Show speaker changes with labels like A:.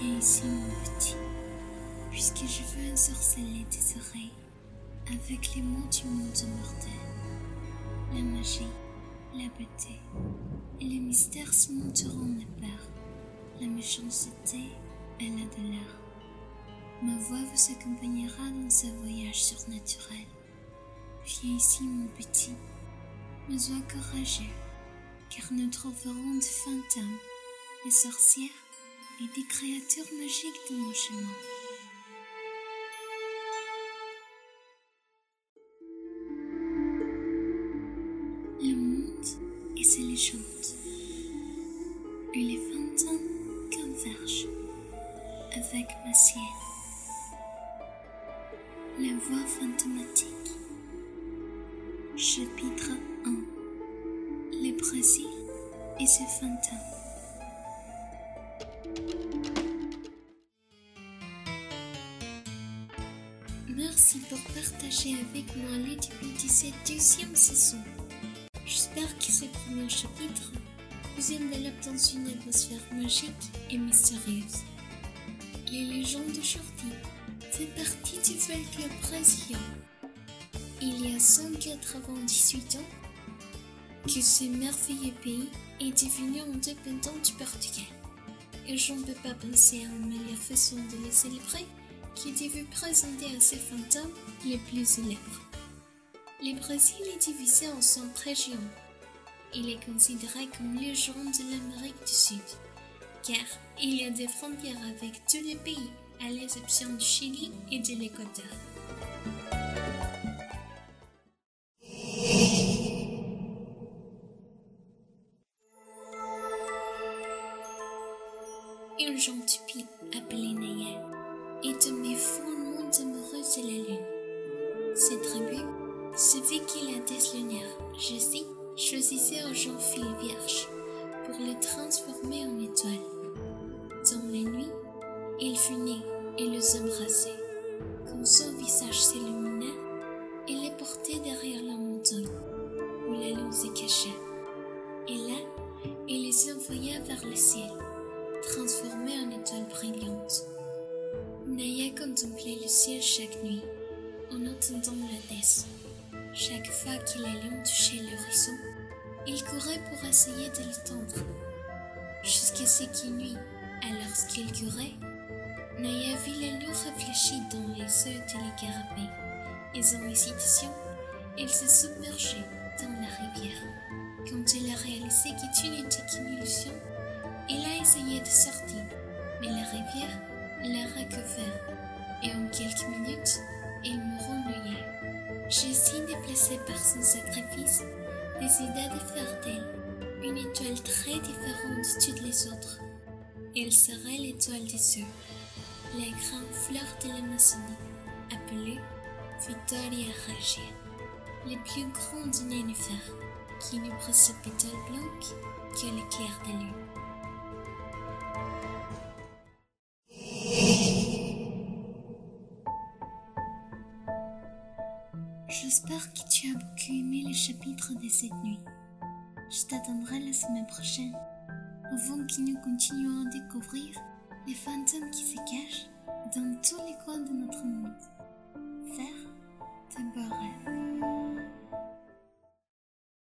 A: Viens ici, mon petit, puisque je veux ensorceler tes oreilles avec les mots du monde mortel. La magie, la beauté et les mystères se monteront la peur. La méchanceté et la douleur. Ma voix vous accompagnera dans ce voyage surnaturel. Viens ici, mon petit, mais sois courageux, car nous trouverons des fantômes, des sorcières et des créatures magiques dans nos chemins. Le monde et ses légendes, et les fantômes convergent avec ma sienne. La voix fantomatique. Chapitre 1 Le Brésil et ses fantômes. Merci pour partager avec moi les débuts de cette deuxième saison. J'espère que ce premier chapitre vous enveloppe dans une atmosphère magique et mystérieuse. Les légendes d'aujourd'hui fait partie du folklore brésilien. Il y a 198 ans que ce merveilleux pays est devenu indépendant du Portugal. Et je peux pas penser à une meilleure façon de le célébrer qui de vous présenter à ces fantômes les plus célèbres. Le Brésil est divisé en cinq régions. Il est considéré comme légende de l'Amérique du Sud, car il y a des frontières avec tous les pays, à l'exception du Chili et de l'Équateur. Une jeune fille appelée Naya est tombée follement amoureuse de la lune. Cette tribu, celui qui la lunaire, je choisissait un jeune fille vierge pour le transformer en étoile. Dans la nuit, il fut né et les embrassait. Quand son visage s'illumina, il les portait derrière la montagne où la lune se cachait. Et là, il les envoya vers le ciel, transformés en étoiles brillantes. Naya contemplait le ciel chaque nuit, en attendant la naissance. Chaque fois que la lune touchait l'horizon, il courait pour essayer de l'étendre. Jusqu'à ce qu'il nuit, alors qu'il courait, Naya vit la lune réfléchie dans les yeux de carabée, et en hésitation, il se submergeait dans la rivière. Quand il a réalisé que tout n'était qu'une illusion, il a essayé de sortir, mais la rivière l'a recouvert, et en quelques minutes, il mourut noyé. Jésus, déplacé par son sacrifice, décida de faire d'elle une étoile très différente de toutes les autres. Elle serait l'étoile des cieux, la grande fleur de l'Amazonie, appelée Victoria Regia, le plus grand nénuphar, qui ne pétales blancs que l'éclair de lune. J'espère que tu as beaucoup aimé les chapitres de cette nuit. Je t'attendrai la semaine prochaine, avant que nous continuions à découvrir les fantômes qui se cachent dans tous les coins de notre monde.